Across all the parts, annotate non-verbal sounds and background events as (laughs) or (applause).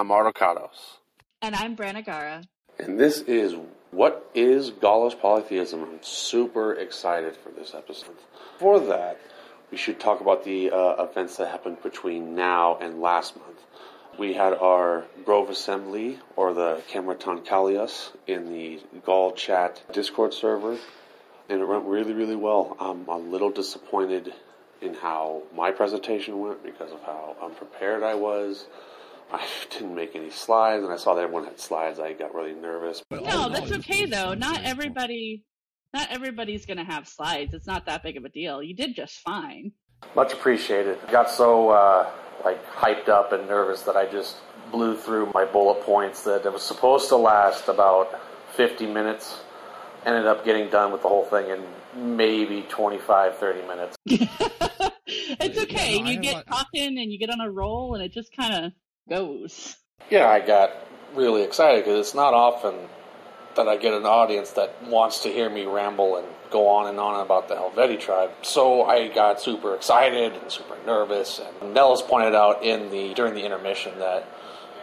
I'm Artocados. And I'm Branagara. And this is What is Gaulish Polytheism? I'm super excited for this episode. For that, we should talk about the uh, events that happened between now and last month. We had our Grove Assembly, or the Camerton Kalias, in the Gaul Chat Discord server, and it went really, really well. I'm a little disappointed in how my presentation went because of how unprepared I was. I didn't make any slides, and I saw that everyone had slides. I got really nervous. But no, that's okay though. Not everybody, not everybody's going to have slides. It's not that big of a deal. You did just fine. Much appreciated. Got so uh, like hyped up and nervous that I just blew through my bullet points that it was supposed to last about 50 minutes. Ended up getting done with the whole thing in maybe 25, 30 minutes. (laughs) it's okay. Yeah, no, you get talking and you get on a roll, and it just kind of goes. Yeah, I got really excited because it's not often that I get an audience that wants to hear me ramble and go on and on about the Helvetii tribe. So I got super excited and super nervous. And Nellos pointed out in the during the intermission that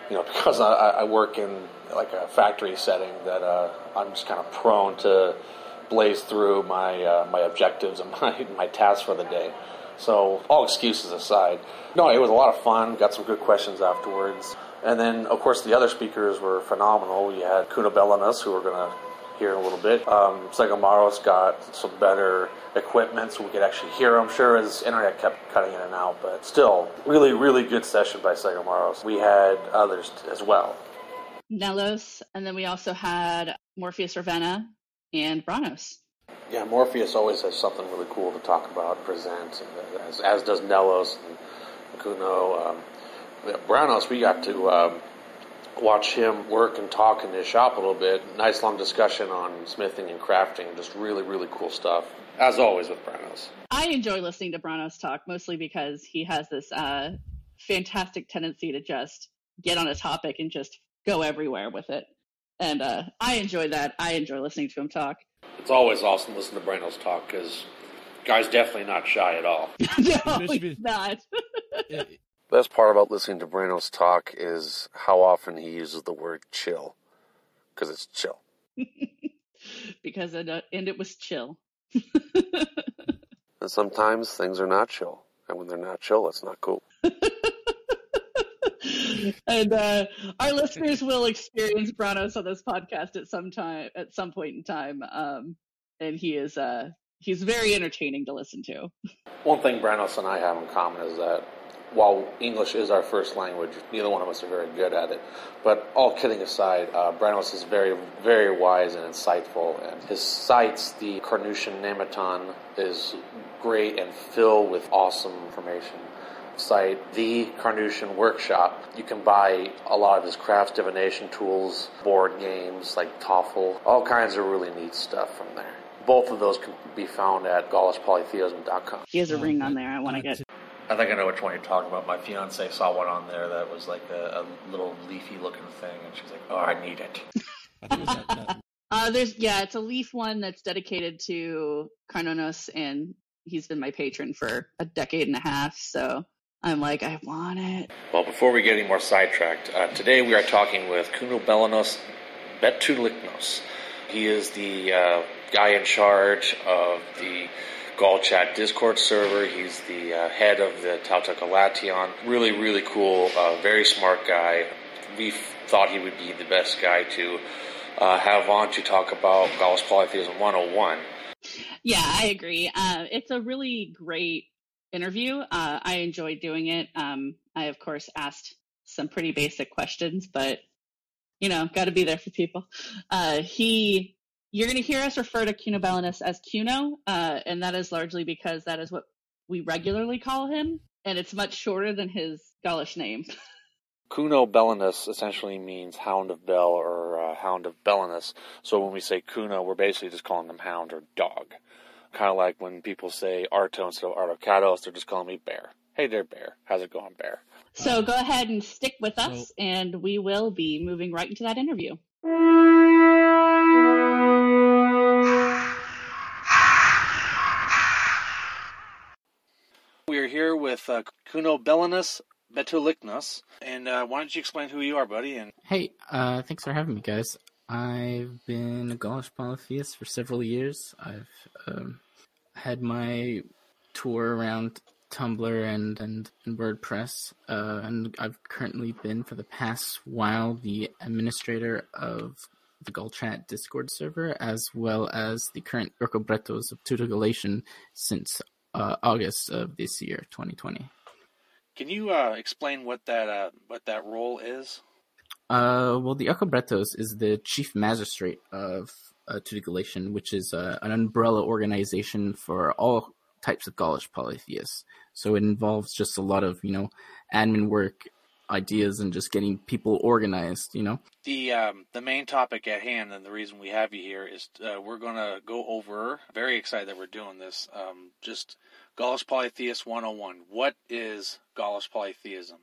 you know (laughs) because I, I work in like a factory setting that uh, I'm just kind of prone to blaze through my uh, my objectives and (laughs) my my tasks for the day. So, all excuses aside, no, it was a lot of fun. Got some good questions afterwards. And then, of course, the other speakers were phenomenal. We had Kuno Belinus, who we're going to hear in a little bit. Um, Segamaros got some better equipment so we could actually hear him. Sure, his internet kept cutting in and out, but still, really, really good session by Segamaros. We had others as well. Nellos, and then we also had Morpheus Ravenna and Branos. Yeah, Morpheus always has something really cool to talk about, present, as, as does Nellos and Kuno. Um, Branos, we got to um, watch him work and talk in his shop a little bit. Nice long discussion on smithing and crafting, just really, really cool stuff. As always with Branos. I enjoy listening to Branos talk mostly because he has this uh, fantastic tendency to just get on a topic and just go everywhere with it. And uh, I enjoy that. I enjoy listening to him talk. It's always awesome to listen to Branos talk because guy's definitely not shy at all. (laughs) no, he's not. (laughs) Best part about listening to Branos talk is how often he uses the word chill because it's chill. (laughs) because it, uh, and it was chill. and sometimes things are not chill, and when they're not chill, it's not cool. (laughs) and uh, our listeners will experience Branos on this podcast at some time, at some point in time. Um, and he is uh, he's very entertaining to listen to. One thing Branos and I have in common is that while English is our first language, neither one of us are very good at it. But all kidding aside, uh, Branos is very, very wise and insightful. And his sites, the Carnutian Nemeton, is great and filled with awesome information site, The Carnutian Workshop. You can buy a lot of his crafts divination tools, board games like Tafl, all kinds of really neat stuff from there. Both of those can be found at GaulishPolytheism.com. He has a ring on there I want to get. I think I know which one you're talking about. My fiance saw one on there that was like a, a little leafy looking thing, and she's like, "Oh, I need it." (laughs) uh, there's yeah, it's a leaf one that's dedicated to Carnonos, and he's been my patron for a decade and a half. So I'm like, I want it. Well, before we get any more sidetracked, uh, today we are talking with Kuno Belinos Betuliknos. He is the uh, guy in charge of the Gaul Chat Discord server. He's the uh, head of the Tauta Galation. Really, really cool, uh, very smart guy. We thought he would be the best guy to uh, have on to talk about Gaul's Polytheism 101. Yeah, I agree. Uh, it's a really great interview. Uh, I enjoyed doing it. Um, I, of course, asked some pretty basic questions, but you know, got to be there for people. Uh, he, you're going to hear us refer to Kuno Belinus as Cuno, uh, and that is largely because that is what we regularly call him, and it's much shorter than his Gaulish name. (laughs) Cuno Bellinus essentially means Hound of Bell or uh, Hound of Bellinus. So when we say Cuno, we're basically just calling them Hound or Dog. Kind of like when people say Arto instead of Artocados, they're just calling me Bear. Hey there, Bear. How's it going, Bear? So go ahead and stick with us, so, and we will be moving right into that interview. We are here with uh, Kuno Belinus Betuliknos. And uh, why don't you explain who you are, buddy? And Hey, uh, thanks for having me, guys. I've been a Gaulish polytheist for several years. I've um, had my tour around Tumblr and, and, and WordPress, uh, and I've currently been for the past while the administrator of the Gaul Chat Discord server, as well as the current Vergobretos of Tauta Galation since uh, August of this year, 2020. can you uh, explain what that uh, what that role is? Uh, well, the Vergobretos is the chief magistrate of uh, which is uh, an umbrella organization for all types of Gaulish polytheists. So it involves just a lot of, you know, admin work, ideas, and just getting people organized, you know? The um, the main topic at hand, and the reason we have you here is uh, we're going to go over. Very excited that we're doing this. Um, just Gaulish Polytheist 101. What is Gaulish polytheism?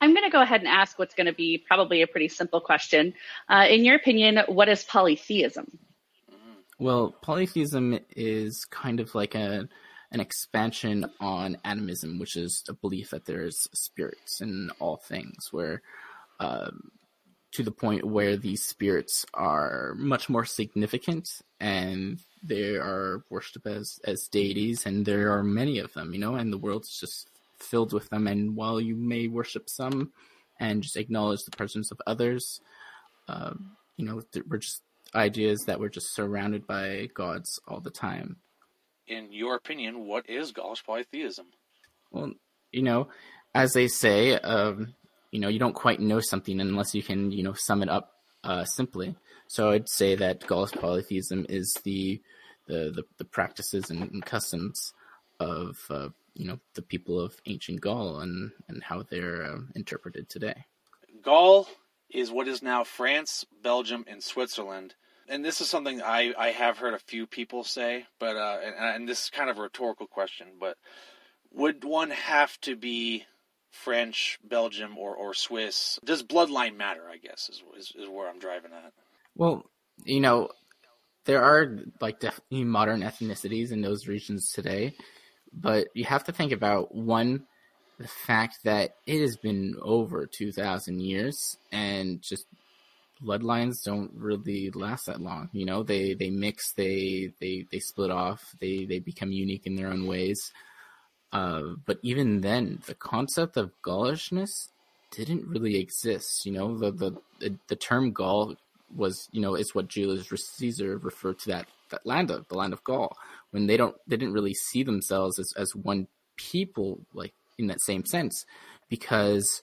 I'm going to go ahead and ask what's going to be probably a pretty simple question. Uh, in your opinion, what is polytheism? Well, polytheism is kind of like a an expansion on animism, which is a belief that there's spirits in all things, where um, to the point where these spirits are much more significant and they are worshipped as as deities, and there are many of them, you know, and the world's just filled with them. And while you may worship some and just acknowledge the presence of others, uh, you know, we're just ideas that we're just surrounded by gods all the time. In your opinion, what is Gaulish polytheism? Well, you know, as they say, um, you know, you don't quite know something unless you can, you know, sum it up uh, simply. So I'd say that Gaulish polytheism is the the the, the practices and, and customs of uh, you know the people of ancient Gaul and and how they're uh, interpreted today. Gaul is what is now France, Belgium, and Switzerland. And this is something I, I have heard a few people say, but uh, and, and this is kind of a rhetorical question, but would one have to be French, Belgium, or, or Swiss? Does bloodline matter? I guess is, is is where I'm driving at. Well, you know, there are like definitely modern ethnicities in those regions today, but you have to think about one the fact that it has been over 2000 years and just bloodlines don't really last that long you know? They they mix they they they split off they they become unique in their own ways. Uh, but even then the concept of gaulishness didn't really exist you know? The the the, the term gaul was you know is what Julius Caesar referred to that that land of the land of Gaul when they don't they didn't really see themselves as as one people like in that same sense because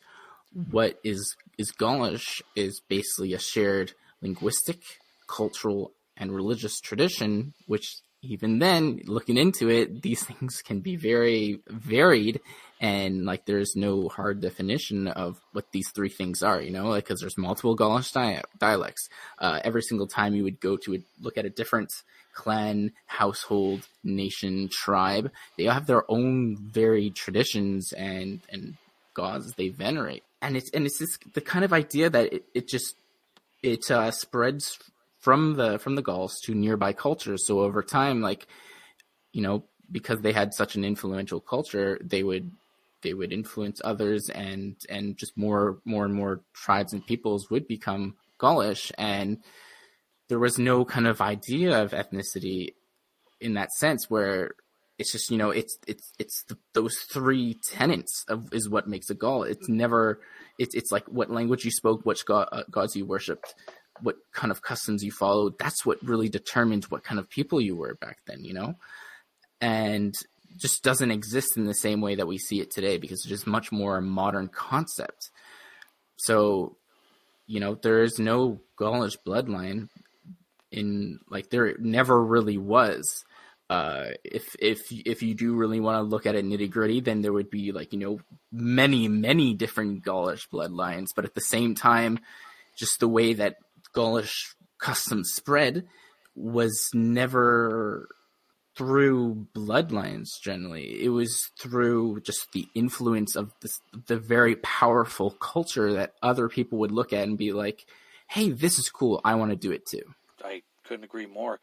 mm-hmm. what is is Gaulish is basically a shared linguistic, cultural, and religious tradition, which even then, looking into it, these (laughs) things can be very varied, and like there's no hard definition of what these three things are, you know, like because there's multiple Gaulish dia- dialects. Uh, every single time you would go to a, look at a different clan, household, nation, tribe, they all have their own varied traditions and and gods they venerate, and it's and it's this the kind of idea that it, it just it uh, spreads from the from the Gauls to nearby cultures. So over time, like you know, because they had such an influential culture, they would they would influence others, and and just more more and more tribes and peoples would become Gaulish, and there was no kind of idea of ethnicity in that sense where it's just you know it's it's it's the, those three tenets of is what makes a Gaul. It's never it's it's like what language you spoke, which god, uh, gods you worshipped, what kind of customs you followed. That's what really determines what kind of people you were back then, you know, and just doesn't exist in the same way that we see it today because it's just much more a modern concept. So, you know, there is no Gaulish bloodline in like there never really was uh, if if if you do really want to look at it nitty gritty, then there would be like you know many many different Gaulish bloodlines, but at the same time, just the way that Gaulish customs spread was never through bloodlines. Generally, it was through just the influence of this, the very powerful culture that other people would look at and be like, "Hey, this is cool. I want to do it too." I couldn't agree more.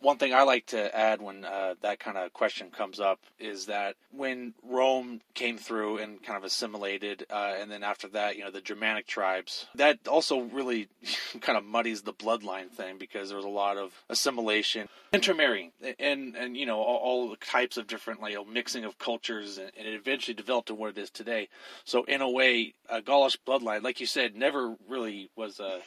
One thing I like to add when uh, that kind of question comes up is that when Rome came through and kind of assimilated, uh, and then after that, you know, the Germanic tribes, that also really (laughs) kind of muddies the bloodline thing because there was a lot of assimilation, intermarrying, and and you know all, all the types of different like you know, mixing of cultures, and, and, it eventually developed to what it is today. So in a way, a Gaulish bloodline, like you said, never really was a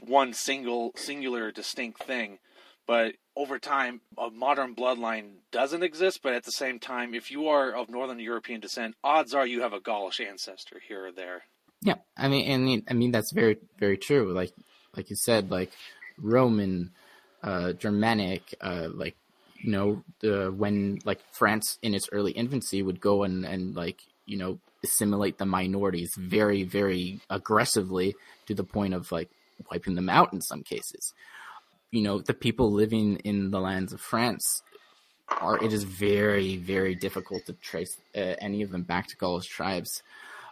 one single singular distinct thing but over time, a modern bloodline doesn't exist. But at the same time, if you are of Northern European descent, odds are you have a Gaulish ancestor here or there. Yeah, I mean, and I mean that's very, very true. Like, like you said, like Roman, uh, Germanic, uh, like you know, the when like France in its early infancy would go and and like you know assimilate the minorities very, very aggressively to the point of like wiping them out in some cases you know, the people living in the lands of France are, it is very, very difficult to trace uh, any of them back to Gaulish tribes.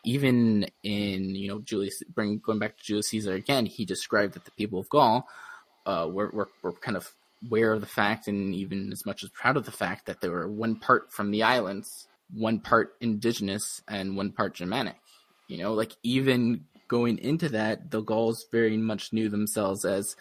Even in, you know, Julius, bring, going back to Julius Caesar again, he described that the people of Gaul uh, were, were, were kind of aware of the fact and even as much as proud of the fact that they were one part from the islands, one part indigenous, and one part Germanic. You know, like even going into that, the Gauls very much knew themselves as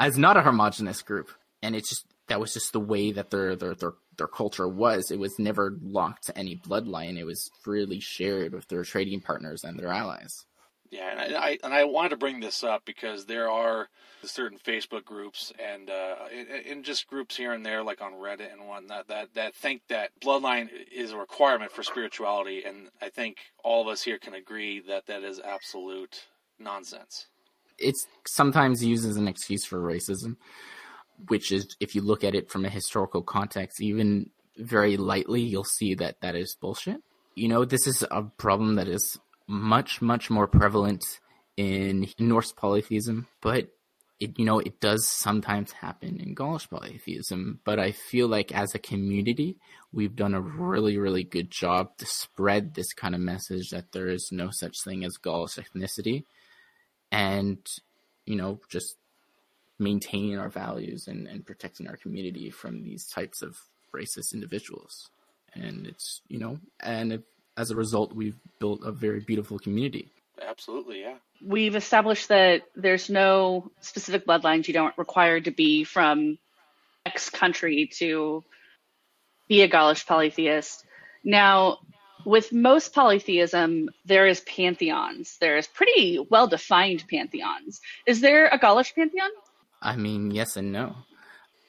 as not a homogenous group, and it's just that was just the way that their their their their culture was. It was never locked to any bloodline. It was freely shared with their trading partners and their allies. Yeah, and I, and I wanted to bring this up because there are certain Facebook groups and uh, and just groups here and there, like on Reddit and whatnot, that that think that bloodline is a requirement for spirituality, and I think all of us here can agree that that is absolute nonsense. It's sometimes used as an excuse for racism, which is, if you look at it from a historical context, even very lightly, you'll see that that is bullshit. You know, this is a problem that is much, much more prevalent in Norse polytheism, but it, you know, it does sometimes happen in Gaulish polytheism. But I feel like as a community, we've done a really, really good job to spread this kind of message that there is no such thing as Gaulish ethnicity and, you know, just maintaining our values and, and protecting our community from these types of racist individuals. And it's, you know, and it, as a result, we've built a very beautiful community. Absolutely, yeah. We've established that there's no specific bloodlines. You don't require to be from X country to be a Gaulish polytheist. Now, with most polytheism, there is pantheons. There's pretty well defined pantheons. Is there a Gaulish pantheon? I mean, yes and no.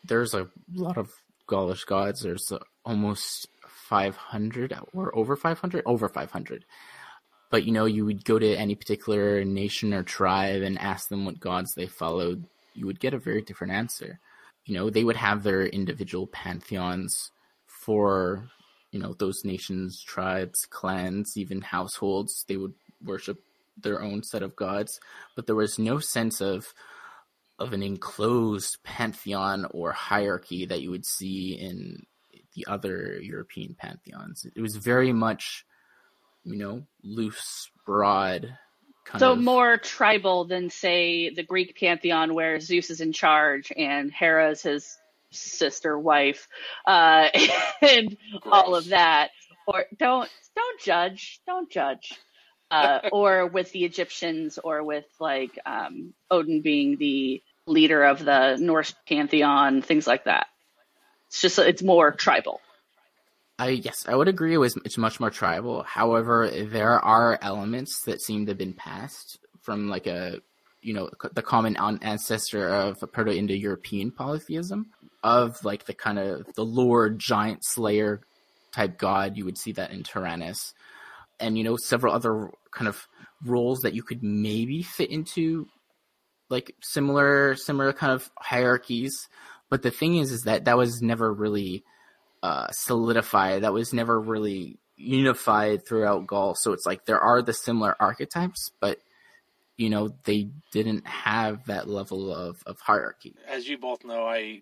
There's a lot of Gaulish gods. There's almost 500 or over 500 over 500 but you know you would go to any particular nation or tribe and ask them what gods they followed you would get a very different answer you know they would have their individual pantheons for you know those nations tribes clans even households they would worship their own set of gods but there was no sense of of an enclosed pantheon or hierarchy that you would see in the other European pantheons. It was very much, you know, loose, broad. so of... more tribal than, say, the Greek pantheon, where Zeus is in charge and Hera is his sister wife, uh, (laughs) and Gross. all of that. Or don't don't judge, don't judge. Uh, (laughs) or with the Egyptians, or with like um, Odin being the leader of the Norse pantheon, things like that. It's just it's more tribal. I yes, I would agree. It was it's much more tribal. However, there are elements that seem to have been passed from like a you know the common ancestor of Proto-Indo-European polytheism of like the kind of the Lord giant slayer type god. You would see that in Taranis, and you know several other kind of roles that you could maybe fit into like similar similar kind of hierarchies but the thing is, is that that was never really uh, solidified. That was never really unified throughout Gaul. So it's like there are the similar archetypes, but you know they didn't have that level of, of hierarchy. As you both know, I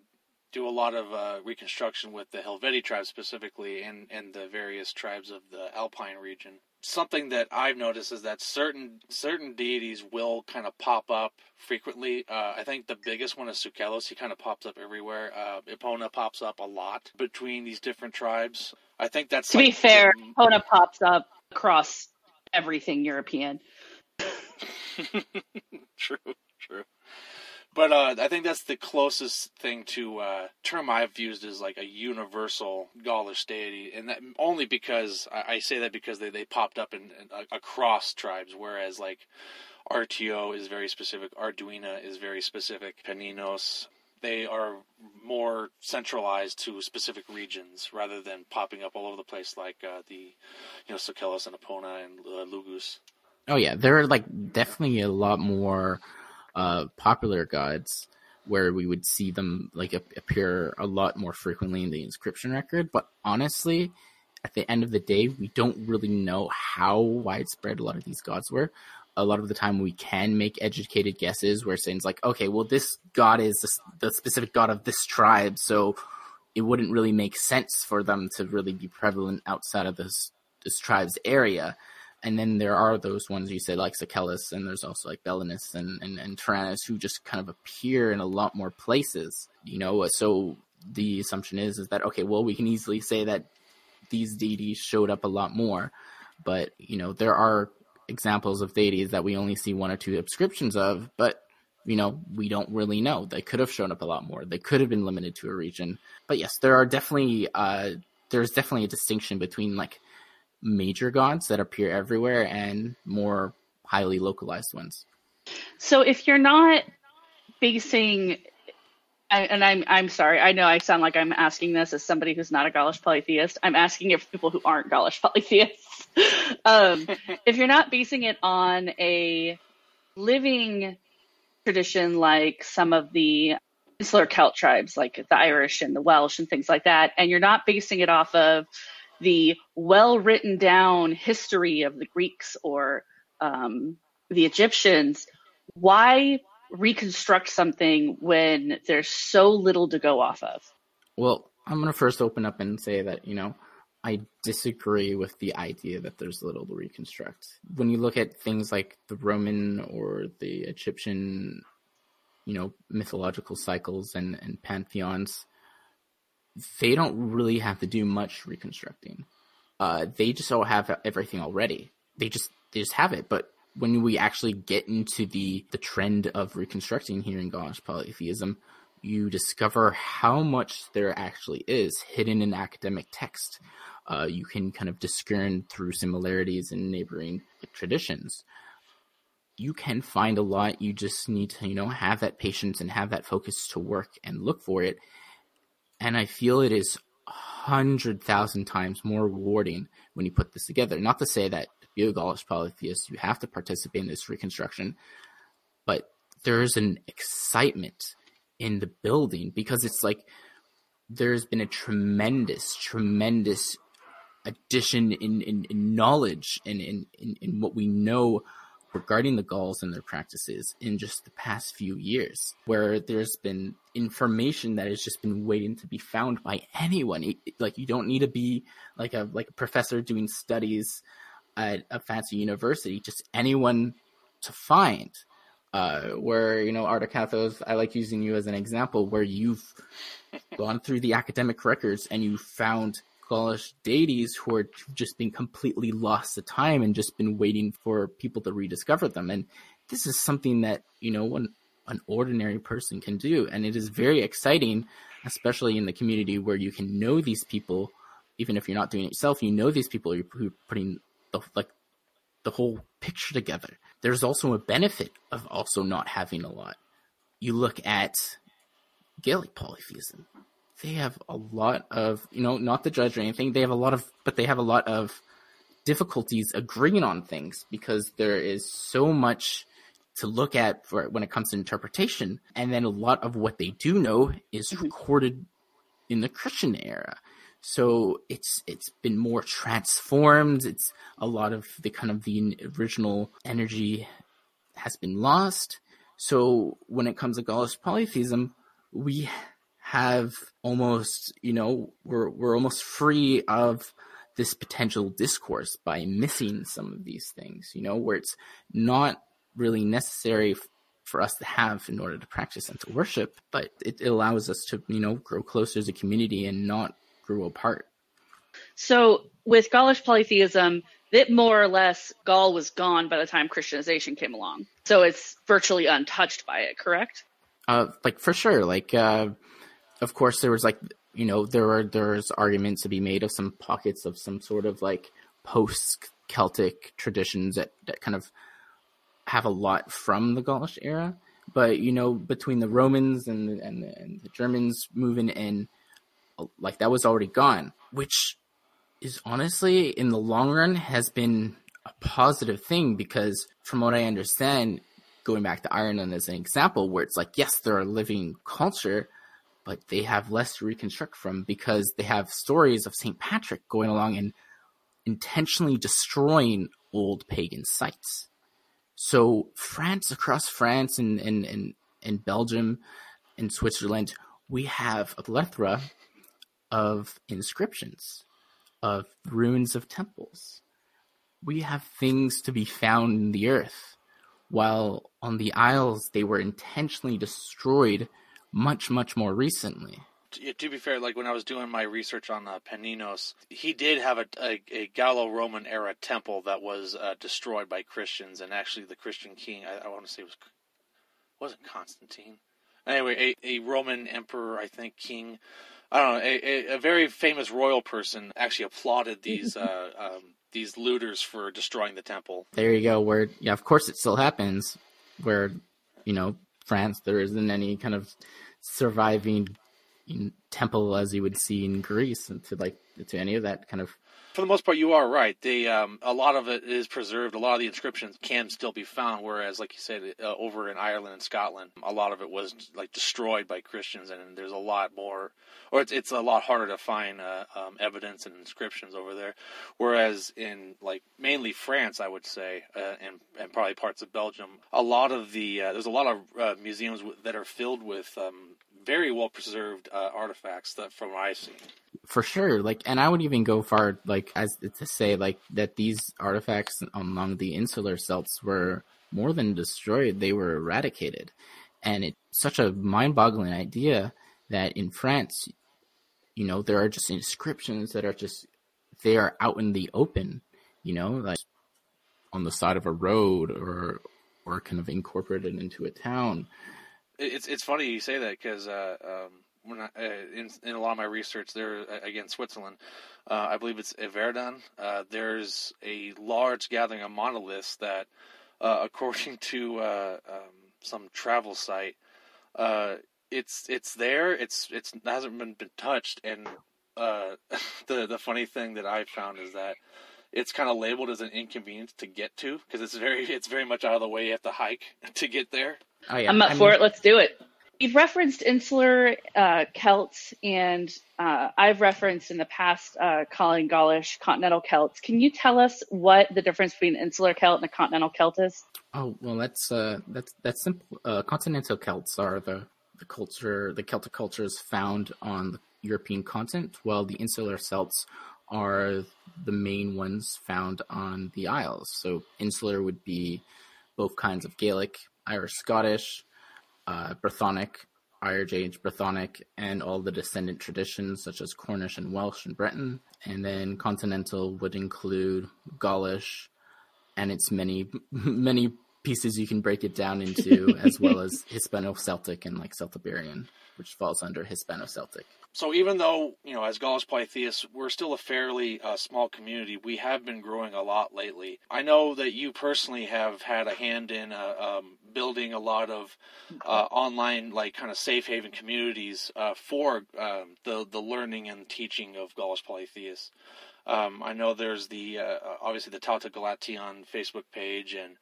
do a lot of uh, reconstruction with the Helvetii tribe specifically, and and the various tribes of the Alpine region. something that I've noticed is that certain certain deities will kind of pop up frequently. Uh, I think the biggest one is Sucellos. He kind of pops up everywhere. Uh, Epona pops up a lot between these different tribes. I think that's to like, be fair. Epona pops up across everything European. (laughs) true, true. But uh, I think that's the closest thing to uh, term I've used is like a universal Gaulish deity, and that only because I, I say that because they, they popped up in, in uh, across tribes, whereas like Artio is very specific, Arduinna is very specific, Paninos they are more centralized to specific regions rather than popping up all over the place like uh, the you know Sucellos and Epona and uh, Lugus. Oh yeah, there are like definitely a lot more uh, popular gods where we would see them like appear a lot more frequently in the inscription record. But honestly, at the end of the day, we don't really know how widespread a lot of these gods were. A lot of the time, we can make educated guesses where saying like, okay, well, this god is the specific god of this tribe, so it wouldn't really make sense for them to really be prevalent outside of this this tribe's area and then there are those ones you said like Sucellos, and there's also like Belinus and, and, and Taranis who just kind of appear in a lot more places, you know. So the assumption is is that okay, well, we can easily say that these deities showed up a lot more, but you know there are examples of deities that we only see one or two inscriptions of, but you know we don't really know. They could have shown up a lot more. They could have been limited to a region, but yes, there are definitely uh, there's definitely a distinction between like major gods that appear everywhere and more highly localized ones. So if you're not basing and I'm I'm sorry, I know I sound like I'm asking this as somebody who's not a Gaulish polytheist. I'm asking it for people who aren't Gaulish (laughs) polytheists. um, (laughs) if you're not basing it on a living tradition like some of the insular Celt tribes, like the Irish and the Welsh and things like that, and you're not basing it off of the well written down history of the Greeks or um, the Egyptians, why reconstruct something when there's so little to go off of? Well, I'm going to first open up and say that, you know, I disagree with the idea that there's little to reconstruct. When you look at things like the Roman or the Egyptian, you know, mythological cycles and, and pantheons, they don't really have to do much reconstructing. Uh, they just all have everything already. They just they just have it. But when we actually get into the the trend of reconstructing here in Gaulish polytheism, you discover how much there actually is hidden in academic text. Uh, you can kind of discern through similarities in neighboring traditions. You can find a lot. You just need to, you know, have that patience and have that focus to work and look for it and I feel it is hundred thousand times more rewarding when you put this together. Not to say that to be a Gaulish polytheist, you have to participate in this reconstruction, but there's an excitement in the building because it's like there's been a tremendous, tremendous addition in, in, in knowledge and in, in, in what we know regarding the Gauls and their practices in just the past few years, where there's been information that has just been waiting to be found by anyone. Like you don't need to be like a like a professor doing studies at a fancy university, just anyone to find. Uh, where you know Artocados, I like using you as an example, where you've gone through the academic records and you found Gaulish deities who are just been completely lost to time and just been waiting for people to rediscover them. And this is something that, you know, an, an ordinary person can do. And it is very exciting, especially in the community where you can know these people, even if you're not doing it yourself, you know these people who are putting the, like the whole picture together. There's also a benefit of also not having a lot. You look at Gaelic polytheism they have a lot of you know not to judge or anything they have a lot of but they have a lot of difficulties agreeing on things because there is so much to look at for when it comes to interpretation. And then a lot of what they do know is mm-hmm. recorded in the christian era. So it's it's been more transformed. It's a lot of the kind of the original energy has been lost. So when it comes to gaulish polytheism we have almost, you know, we're we're almost free of this potential discourse by missing some of these things, you know, where it's not really necessary f- for us to have in order to practice and to worship, but it, it allows us to, you know, grow closer as a community and not grow apart. So with Gaulish polytheism, it more or less Gaul was gone by the time Christianization came along. So it's virtually untouched by it, correct? Uh, like for sure. Like, uh, of course, there was like you know there are there's arguments to be made of some pockets of some sort of like post Celtic traditions that that kind of have a lot from the Gaulish era. But you know, between the Romans and the, and, the, and the Germans moving in, like that was already gone, which is honestly in the long run has been a positive thing because from what I understand, going back to Ireland as an example, where it's like, yes, they're a living culture, but they have less to reconstruct from because they have stories of St. Patrick going along and intentionally destroying old pagan sites. So France, across France and, and, and, and Belgium and Switzerland, we have a plethora of inscriptions of ruins of temples. We have things to be found in the earth, while on the Isles they were intentionally destroyed much, much more recently. To, to be fair, like when I was doing my research on uh, Paninos, he did have a, a, a Gallo-Roman era temple that was uh, destroyed by Christians, and actually the Christian king, I, I want to say was wasn't Constantine. Anyway, a, a Roman emperor, I think, king I don't know, a, a, a very famous royal person actually applauded these uh, (laughs) um, these looters for destroying the temple. There you go. Where yeah, of course it still happens. Where you know France, there isn't any kind of surviving temple as you would see in Greece, and to like to any of that kind of for the most part, you are right. They um, a lot of it is preserved. A lot of the inscriptions can still be found. Whereas, like you said, uh, over in Ireland and Scotland, a lot of it was like destroyed by Christians, and there's a lot more, or it's it's a lot harder to find uh, um, evidence and inscriptions over there. Whereas in like mainly France, I would say, uh, and and probably parts of Belgium, a lot of the uh, there's a lot of uh, museums that are filled with um, very well preserved uh, artifacts that from what I've seen for sure like and i would even go far like as to say like that these artifacts among the insular celts were more than destroyed they were eradicated. And it's such a mind-boggling idea that in france you know there are just inscriptions that are just they are out in the open you know like on the side of a road or or kind of incorporated into a town. It's it's funny you say that because uh, um when I, uh, in, in a lot of my research there uh, again Switzerland, uh, I believe it's Yverdon. Uh, there's a large gathering of monoliths that, uh, according (laughs) to uh, um, some travel site, it's it's there. It's it's it hasn't been, been touched. And (laughs) the the funny thing that I found is that it's kind of labeled as an inconvenience to get to because it's very it's very much out of the way. You have to hike (laughs) to get there. Oh, yeah. I'm up I for it. Let's do it. You've referenced insular uh, Celts, and uh, I've referenced in the past uh, calling Gaulish continental Celts. Can you tell us what the difference between insular Celt and a continental Celt is? Oh well, that's uh, that's that's simple. Uh, continental Celts are the the culture, the Celtic cultures found on the European continent, while the insular Celts are the main ones found on the Isles. So insular would be both kinds of Gaelic, Irish, Scottish uh, Brythonic, Irish Age Brythonic, and all the descendant traditions such as Cornish and Welsh and Breton. And then continental would include Gaulish and its many, (laughs) many pieces you can break it down into, as well as (laughs) Hispano Celtic and like Celtiberian, which falls under Hispano Celtic. So even though you know, as Gaulish polytheists, we're still a fairly uh, small community, we have been growing a lot lately. I know that you personally have had a hand in uh, um, building a lot of uh, online, like kind of safe haven communities uh, for um, the the learning and teaching of Gaulish polytheists. Um, I know there's the uh, obviously the Tauta Galation Facebook page and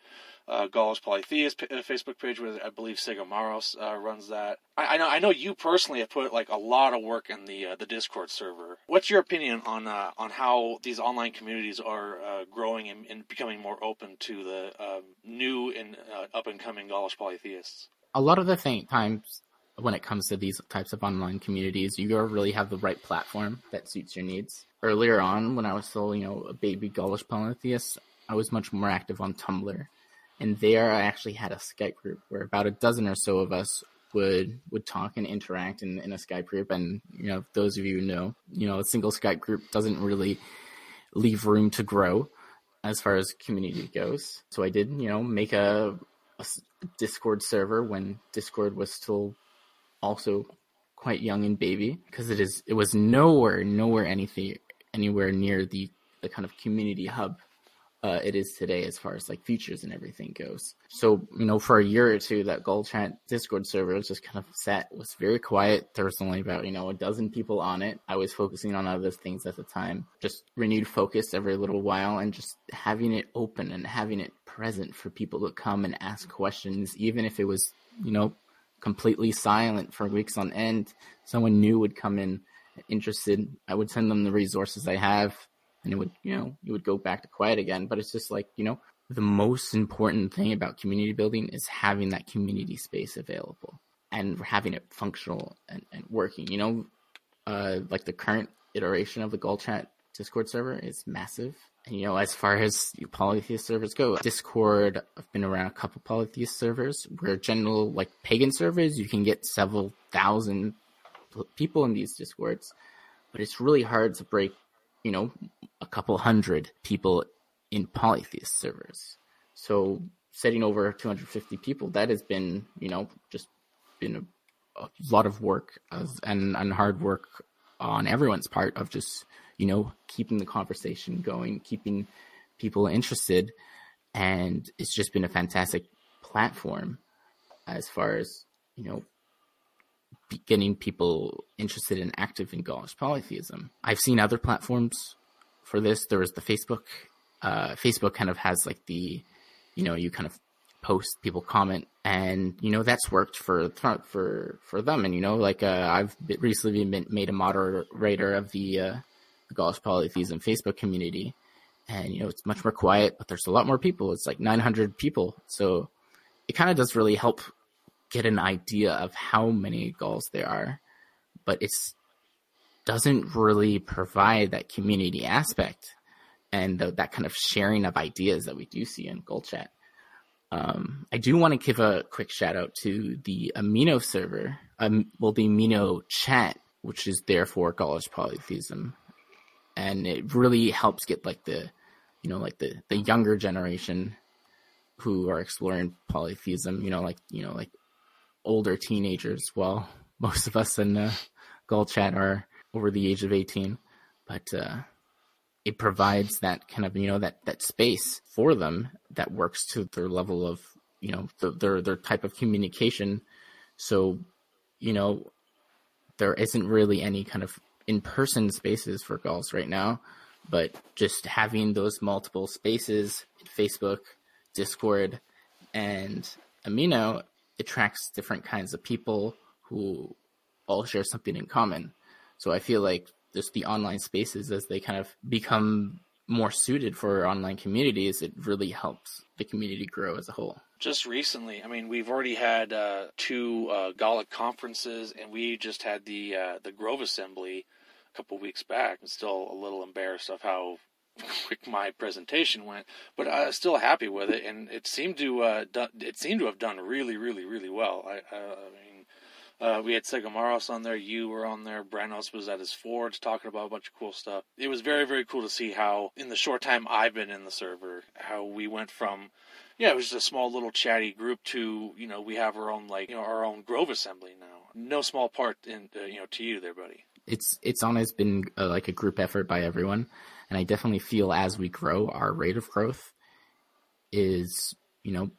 uh, Gaulish Polytheist uh, Facebook page where I believe Sigamaros uh, runs that. I, I, know I know you personally have put like a lot of work in the uh, the Discord server. What's your opinion on uh, on how these online communities are uh, growing and, and, becoming more open to the um, new and up and coming Gaulish polytheists? A lot of the th- times when it comes to these types of online communities, you really have the right platform that suits your needs. Earlier on when I was still, you know, a baby Gaulish polytheist, I was much more active on Tumblr. And there I actually had a Skype group where about a dozen or so of us would would talk and interact in, in a Skype group. And, you know, those of you who know, you know, a single Skype group doesn't really leave room to grow as far as community goes. So I did, you know, make a, a Discord server when Discord was still also quite young and baby because it is it was nowhere nowhere anything anywhere near the the kind of community hub uh, it is today as far as like features and everything goes. So, you know, for a year or two, that Gaul Chat Discord server was just kind of sat, was very quiet. There was only about, you know, a dozen people on it. I was focusing on other things at the time, just renewed focus every little while and just having it open and having it present for people to come and ask questions, even if it was, you know, completely silent for weeks on end. Someone new would come in interested. I would send them the resources I have and it would, you know, it would go back to quiet again. But it's just like, you know, the most important thing about community building is having that community space available and having it functional and, and working. You know, uh, like the current iteration of the Gaul Chat Discord server is massive. And, you know, as far as polytheist servers go, Discord, I've been around a couple polytheist servers where general, like pagan servers, you can get several thousand people in these Discords, but it's really hard to break you know, a couple hundred people in polytheist servers. So setting over 250 people, that has been, you know, just been a, a lot of work as, and, and hard work on everyone's part of just, you know, keeping the conversation going, keeping people interested. And it's just been a fantastic platform as far as, you know, getting people interested and active in Gaulish polytheism. I've seen other platforms for this. There was the Facebook. Uh, Facebook kind of has like the, you know, you kind of post, people comment, and you know that's worked for for for them. And you know, like uh, I've recently been made a moderator of the uh, the Gaulish polytheism Facebook community, and you know it's much more quiet, but there's a lot more people. It's like 900 people, so it kind of does really help get an idea of how many Gauls there are, but it doesn't really provide that community aspect and the, that kind of sharing of ideas that we do see in Gaul Chat. Um, I do want to give a quick shout out to the Amino server, um, well, the Amino chat, which is there for Gaulish polytheism, and it really helps get like the, you know, like the the younger generation who are exploring polytheism, you know, like you know, like older teenagers. Well, (laughs) most of us in uh, Gaul Chat are over the age of 18, but uh, it provides that kind of, you know, that, that space for them that works to their level of, you know, the, their, their type of communication. So, you know, there isn't really any kind of in-person spaces for Gauls right now, but just having those multiple spaces, Facebook, Discord, and Amino attracts different kinds of people who all share something in common. So I feel like just the online spaces as they kind of become more suited for online communities, it really helps the community grow as a whole. Just recently, I mean, we've already had uh, two uh, Gallic conferences, and we just had the uh, the Grove Assembly a couple weeks back. I'm still a little embarrassed of how quick my presentation went, but I was still happy with it, and it seemed to uh, do, it seemed to have done really, really, really well. I, I mean, uh, we had Segamaros on there, you were on there, Branos was at his forge talking about a bunch of cool stuff. It was very, very cool to see how, in the short time I've been in the server, how we went from yeah, it was just a small little chatty group to, you know, we have our own like, you know, our own Grove assembly now. No small part in, uh, you know, to you there, buddy. It's it's always been uh, like a group effort by everyone. And I definitely feel as we grow, our rate of growth is, you know,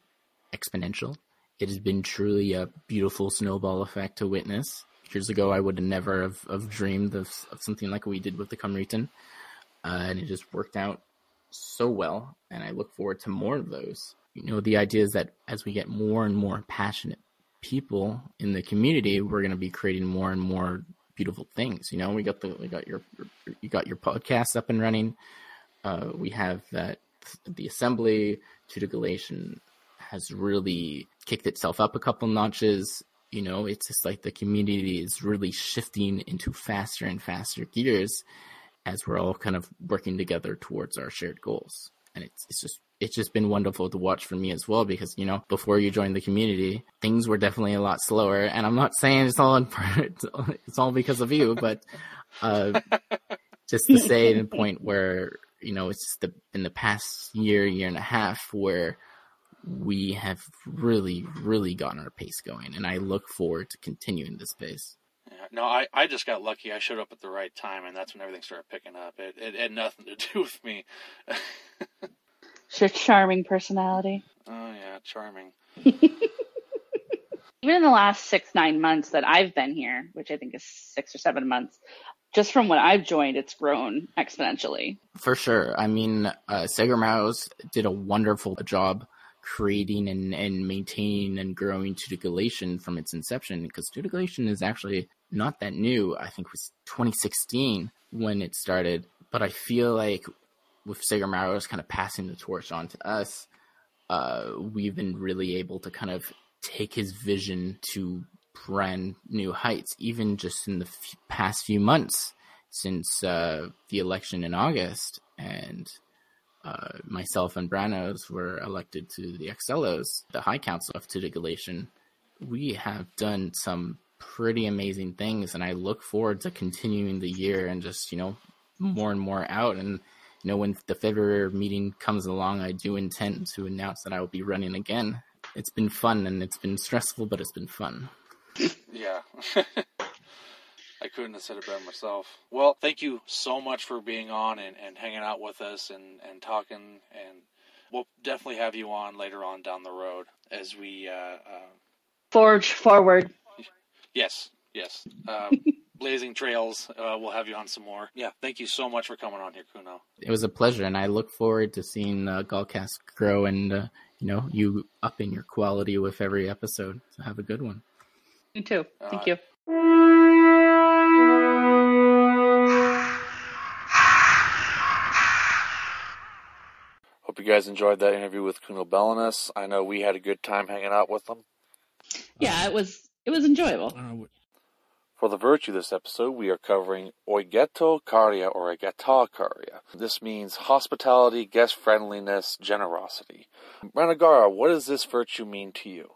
exponential. It has been truly a beautiful snowball effect to witness. Years ago, I would never have, have dreamed of, of, something like we did with the Cumritan. Uh, and it just worked out so well. And I look forward to more of those. You know, the idea is that as we get more and more passionate people in the community, we're going to be creating more and more beautiful things. You know, we got the we got your you got your podcast up and running. Uh, we have that the assembly Tauta Galation has really kicked itself up a couple notches. You know, it's just like the community is really shifting into faster and faster gears. as we're all kind of working together towards our shared goals. And it's it's just it's just been wonderful to watch for me as well because you know before you joined the community things were definitely a lot slower and i'm not saying it's all in part (laughs) it's all because of you but uh (laughs) just to say a point where you know it's the in the past year year and a half where we have really really gotten our pace going and i look forward to continuing this pace yeah, no, I, I just got lucky. I showed up at the right time, and that's when everything started picking up. It, it had nothing to do with me. (laughs) It's your charming personality. Oh yeah, charming. (laughs) Even in the last six, nine months that I've been here, which I think is six or seven months, just from when I've joined, it's grown exponentially. For sure. I mean, uh, Sega Mouse did a wonderful job creating and, and maintaining and growing Tauta Galation from its inception because Tauta Galation is actually not that new. I think it was 2016 when it started. But I feel like with Sega Mario's kind of passing the torch on to us, uh, we've been really able to kind of take his vision to brand new heights, even just in the f- past few months since uh, the election in August, and uh, myself and Branos were elected to the Excellos, the High Council of Tauta Galation. We have done some pretty amazing things, and I look forward to continuing the year and just you know more and more out and you know, when the February meeting comes along, I do intend to announce that I will be running again. It's been fun and it's been stressful, but it's been fun. Yeah. (laughs) I couldn't have said it better myself. Well, thank you so much for being on and, and hanging out with us and, and talking. And we'll definitely have you on later on down the road as we uh, uh, forge forward. Yes, yes. Uh, (laughs) Blazing Trails. Uh, we'll have you on some more. Yeah, thank you so much for coming on here, Kuno. It was a pleasure, and I look forward to seeing uh, Gallcast grow and uh, you know you up in your quality with every episode. So have a good one. Me too. Thank you. (sighs) Hope you guys enjoyed that interview with Kuno Belinus. I know we had a good time hanging out with them. Yeah, it was it was enjoyable. Uh, For the virtue this episode, we are covering Oigeto Caria or Oigeta. This means hospitality, guest friendliness, generosity. Brenagara, what does this virtue mean to you?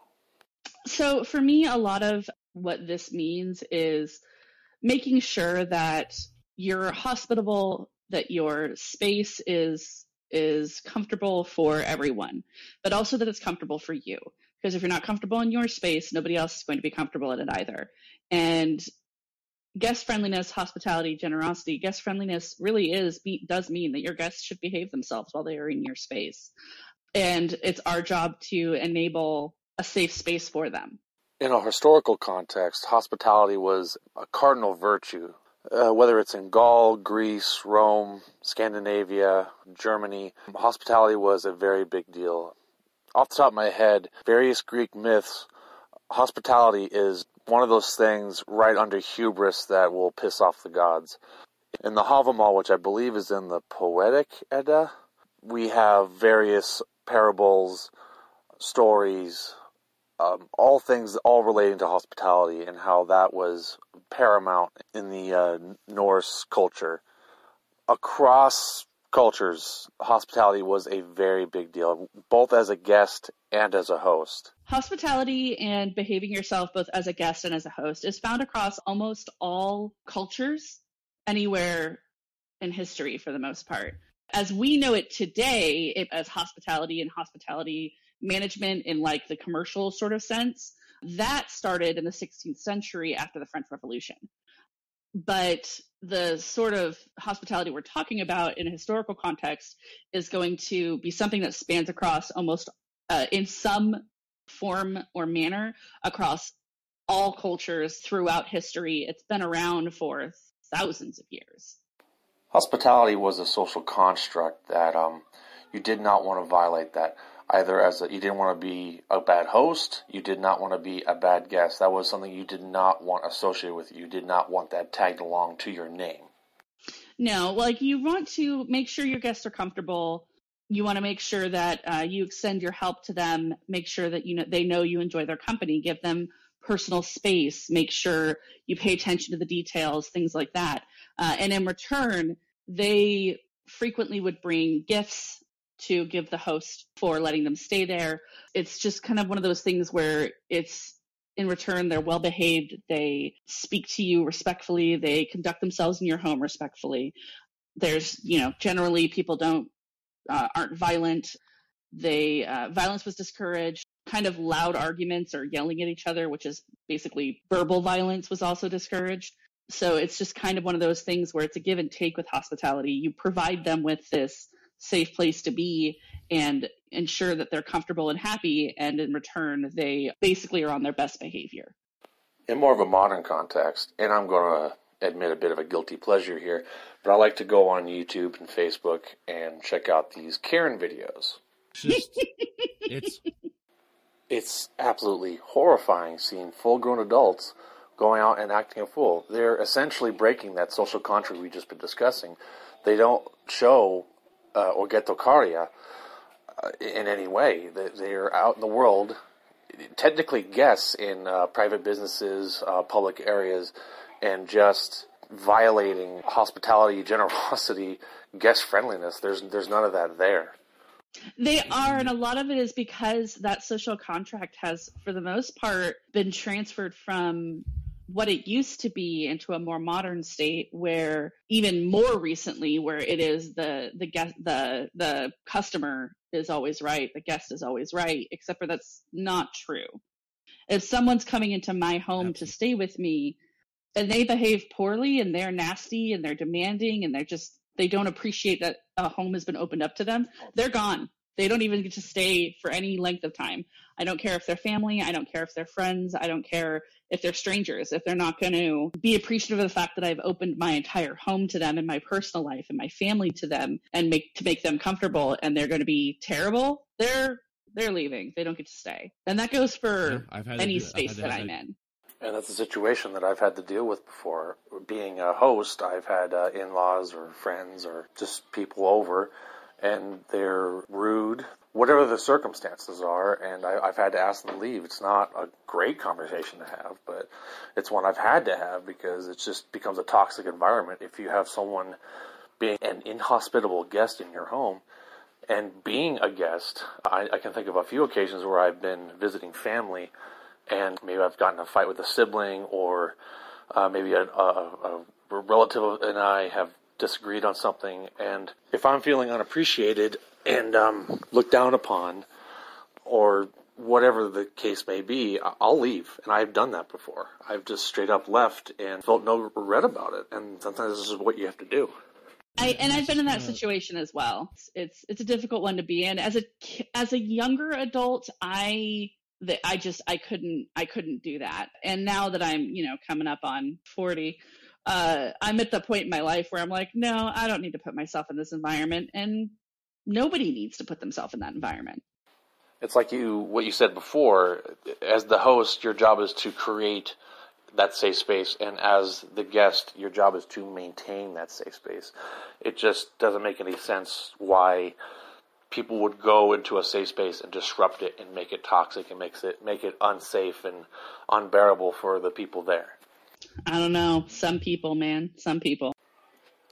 So for me, a lot of what this means is making sure that you're hospitable, that your space is is comfortable for everyone, but also that it's comfortable for you. Because if you're not comfortable in your space, nobody else is going to be comfortable in it either. And guest friendliness, hospitality, generosity, guest friendliness really is does mean that your guests should behave themselves while they are in your space. And it's our job to enable a safe space for them. In a historical context, hospitality was a cardinal virtue. Uh, whether it's in Gaul, Greece, Rome, Scandinavia, Germany, hospitality was a very big deal. Off the top of my head, various Greek myths, hospitality is one of those things right under hubris that will piss off the gods. In the Havamal, which I believe is in the Poetic Edda, we have various parables, stories, um, all things all relating to hospitality and how that was paramount in the uh, Norse culture. Across cultures, hospitality was a very big deal, both as a guest and as a host. Hospitality and behaving yourself both as a guest and as a host is found across almost all cultures anywhere in history for the most part. As we know it today, it, as hospitality and hospitality management in like the commercial sort of sense, that started in the 16th century after the French Revolution. But the sort of hospitality we're talking about in a historical context is going to be something that spans across almost uh, in some form or manner across all cultures throughout history. It's been around for thousands of years. Hospitality was a social construct that um, you did not want to violate that. Either as a, you didn't want to be a bad host, you did not want to be a bad guest. That was something you did not want associated with you. You did not want that tagged along to your name. No, like you want to make sure your guests are comfortable. You want to make sure that uh, you extend your help to them. Make sure that you know they know you enjoy their company. Give them personal space. Make sure you pay attention to the details, things like that. Uh, and in return, they frequently would bring gifts to give the host for letting them stay there. It's just kind of one of those things where it's in return they're well behaved, they speak to you respectfully, they conduct themselves in your home respectfully. There's, you know, generally people don't uh, aren't violent. They uh, violence was discouraged. Kind of loud arguments or yelling at each other, which is basically verbal violence, was also discouraged. So it's just kind of one of those things where it's a give and take with hospitality. You provide them with this safe place to be and ensure that they're comfortable and happy, and in return, they basically are on their best behavior. In more of a modern context, and I'm going to admit a bit of a guilty pleasure here, but I like to go on YouTube and Facebook and check out these Karen videos. It's, just, it's (laughs) It's absolutely horrifying seeing full grown adults going out and acting a fool. They're essentially breaking that social contract we've just been discussing. They don't show uh, or get tokaria uh, in any way. They, they're out in the world, technically guests in uh, private businesses, uh, public areas, and just violating hospitality, generosity, (laughs) guest friendliness. There's there's none of that there. They are, and a lot of it is because that social contract has, for the most part, been transferred from what it used to be into a more modern state where even more recently where it is the the guest the the customer is always right the guest is always right except for that's not true if someone's coming into my home to stay with me and they behave poorly and they're nasty and they're demanding and they're just they don't appreciate that a home has been opened up to them. They're gone. They don't even get to stay for any length of time. I don't care if they're family. I don't care if they're friends. I don't care if they're strangers if they're not going to be appreciative of the fact that i've opened my entire home to them and my personal life and my family to them and make to make them comfortable and they're going to be terrible they're they're leaving. They don't get to stay. And that goes Yeah, for I've had any space to that i'm in And that's a situation that I've had to deal with before. Being a host, I've had uh, in laws or friends or just people over, and they're rude, whatever the circumstances are, and I, I've had to ask them to leave. It's not a great conversation to have, but it's one I've had to have because it just becomes a toxic environment if you have someone being an inhospitable guest in your home. And being a guest, I, I can think of a few occasions where I've been visiting family and maybe I've gotten a fight with a sibling, or uh, maybe a, a, a relative and I have disagreed on something. And if I'm feeling unappreciated and um, looked down upon, or whatever the case may be, I- I'll leave. And I've done that before. I've just straight up left and felt no regret about it. And sometimes this is what you have to do. I, and I've been in that situation as well. It's, it's it's a difficult one to be in. As a as a younger adult, I that I just I couldn't I couldn't do that. And now that I'm you know coming up on forty, uh, I'm at the point in my life where I'm like, no, I don't need to put myself in this environment, and nobody needs to put themselves in that environment. It's like you what you said before. As the host, your job is to create that safe space, and as the guest, your job is to maintain that safe space. It just doesn't make any sense why people would go into a safe space and disrupt it and make it toxic and makes it make it unsafe and unbearable for the people there. I don't know. Some people, man, some people.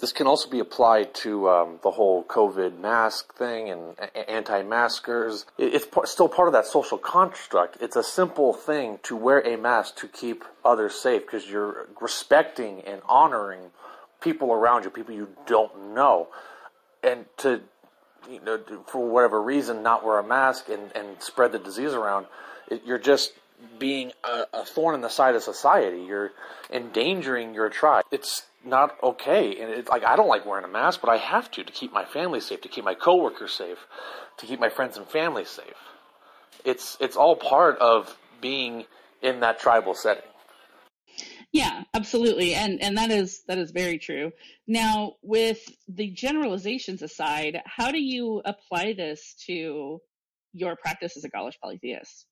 This can also be applied to um, the whole COVID mask thing and a- anti-maskers. It's still part of that social construct. It's a simple thing to wear a mask to keep others safe because you're respecting and honoring people around you, people you don't know, and to you know for whatever reason not wear a mask and, and spread the disease around, it, you're just being a, a thorn in the side of society. You're endangering your tribe. It's not okay. And it's like I don't like wearing a mask, but I have to to keep my family safe, to keep my coworkers safe, to keep my friends and family safe. It's it's all part of being in that tribal setting. Yeah, absolutely. And and that is that is very true. Now, with the generalizations aside, how do you apply this to your practice as a Gaulish polytheist?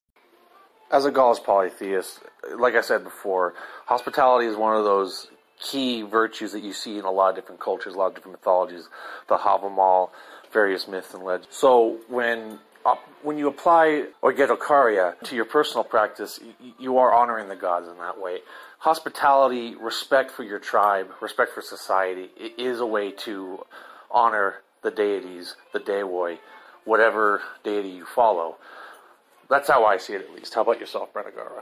As a Gaulish polytheist, like I said before, hospitality is one of those key virtues that you see in a lot of different cultures, a lot of different mythologies, the Havamal, various myths and legends. So when up- when you apply Oigetokaria to your personal practice, you are honoring the gods in that way. Hospitality, respect for your tribe, respect for society is a way to honor the deities, the Dewoi, whatever deity you follow. That's how I see it, at least. How about yourself, Brenagara?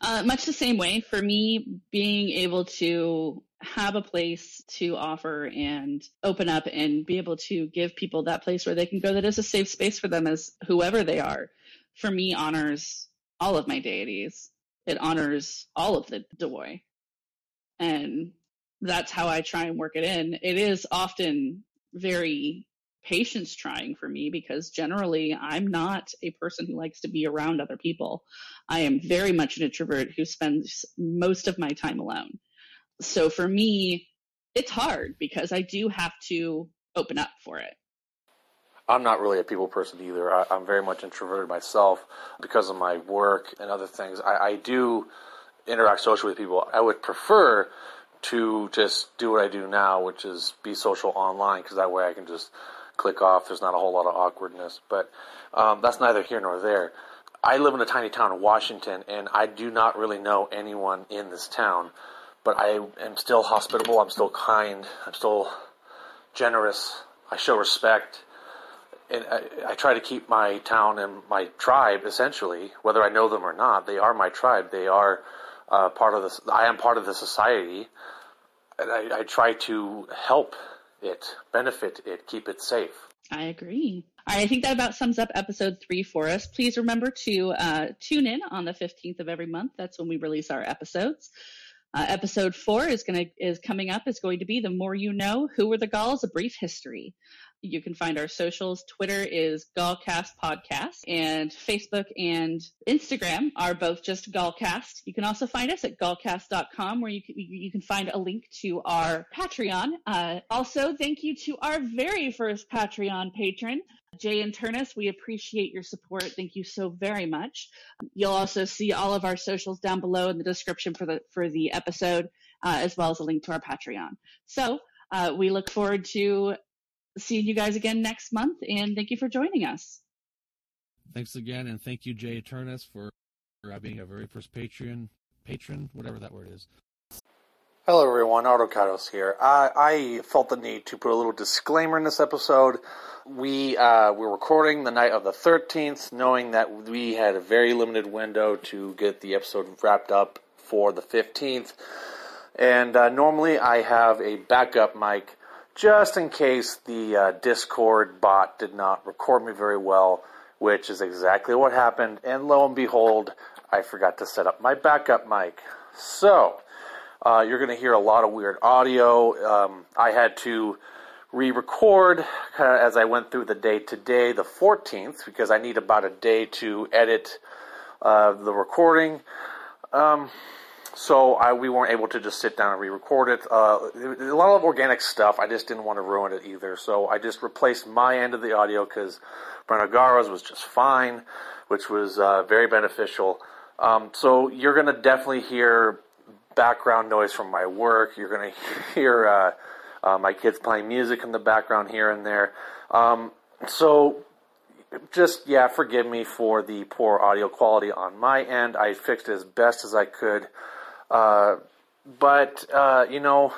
Uh, much the same way for me, being able to have a place to offer and open up and be able to give people that place where they can go that is a safe space for them as whoever they are, for me honors all of my deities. It honors all of the Dewoi. And that's how I try and work it in. It is often very patience trying for me because generally I'm not a person who likes to be around other people. I am very much an introvert who spends most of my time alone. So for me, it's hard because I do have to open up for it. I'm not really a people person either. I, I'm very much introverted myself because of my work and other things. I, I do interact socially with people. I would prefer to just do what I do now, which is be social online, because that way I can just click off. There's not a whole lot of awkwardness. But um, that's neither here nor there. I live in a tiny town in Washington, and I do not really know anyone in this town. But I am still hospitable. I'm still kind. I'm still generous. I show respect and I, I try to keep my town and my tribe essentially, whether I know them or not. They are my tribe. They are uh, part of this. I am part of the society, and I, I try to help it, benefit it, keep it safe. I agree. All right, I think that about sums up episode three for us. Please remember to uh, tune in on the 15th of every month. That's when we release our episodes. Uh, episode four is going to is coming up. is going to be the more you know. Who were the Gauls? A brief history. You can find our socials. Twitter is Gallcast Podcast, and Facebook and Instagram are both just Gallcast. You can also find us at gallcast.com, where you can, you can find a link to our Patreon. Uh, also, thank you to our very first Patreon patron, Jay and Turnus. We appreciate your support. Thank you so very much. You'll also see all of our socials down below in the description for the for the episode, uh, as well as a link to our Patreon. So uh, we look forward to seeing you guys again next month, and thank you for joining us. Thanks again, and thank you, Jay Turnus, for, for being a very first Patreon patron, whatever that word is. Hello, everyone. Artocados here. I, I felt the need to put a little disclaimer in this episode. We uh, we're recording the night of the 13th, knowing that we had a very limited window to get the episode wrapped up for the 15th. And uh, normally I have a backup mic just in case the uh, Discord bot did not record me very well, which is exactly what happened. And lo and behold, I forgot to set up my backup mic. So, uh, you're going to hear a lot of weird audio. Um, I had to re record as I went through the day today, the 14th, because I need about a day to edit uh, the recording. Um, so I, we weren't able to just sit down and re-record it. Uh, a lot of organic stuff. I just didn't want to ruin it either. So I just replaced my end of the audio because Brenagara's was just fine, which was uh, very beneficial. Um, so you're going to definitely hear background noise from my work. You're going (laughs) to hear uh, uh, my kids playing music in the background here and there. Um, so just yeah, forgive me for the poor audio quality on my end. I fixed it as best as I could. Uh, but uh, you know,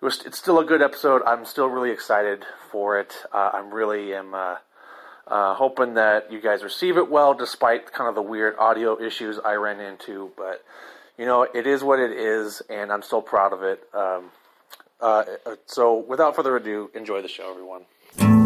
it was it's still a good episode. I'm still really excited for it. Uh, I'm really am uh, uh, hoping that you guys receive it well, despite kind of the weird audio issues I ran into. But you know, it is what it is, and I'm still proud of it. Um, so, without further ado, enjoy the show, everyone.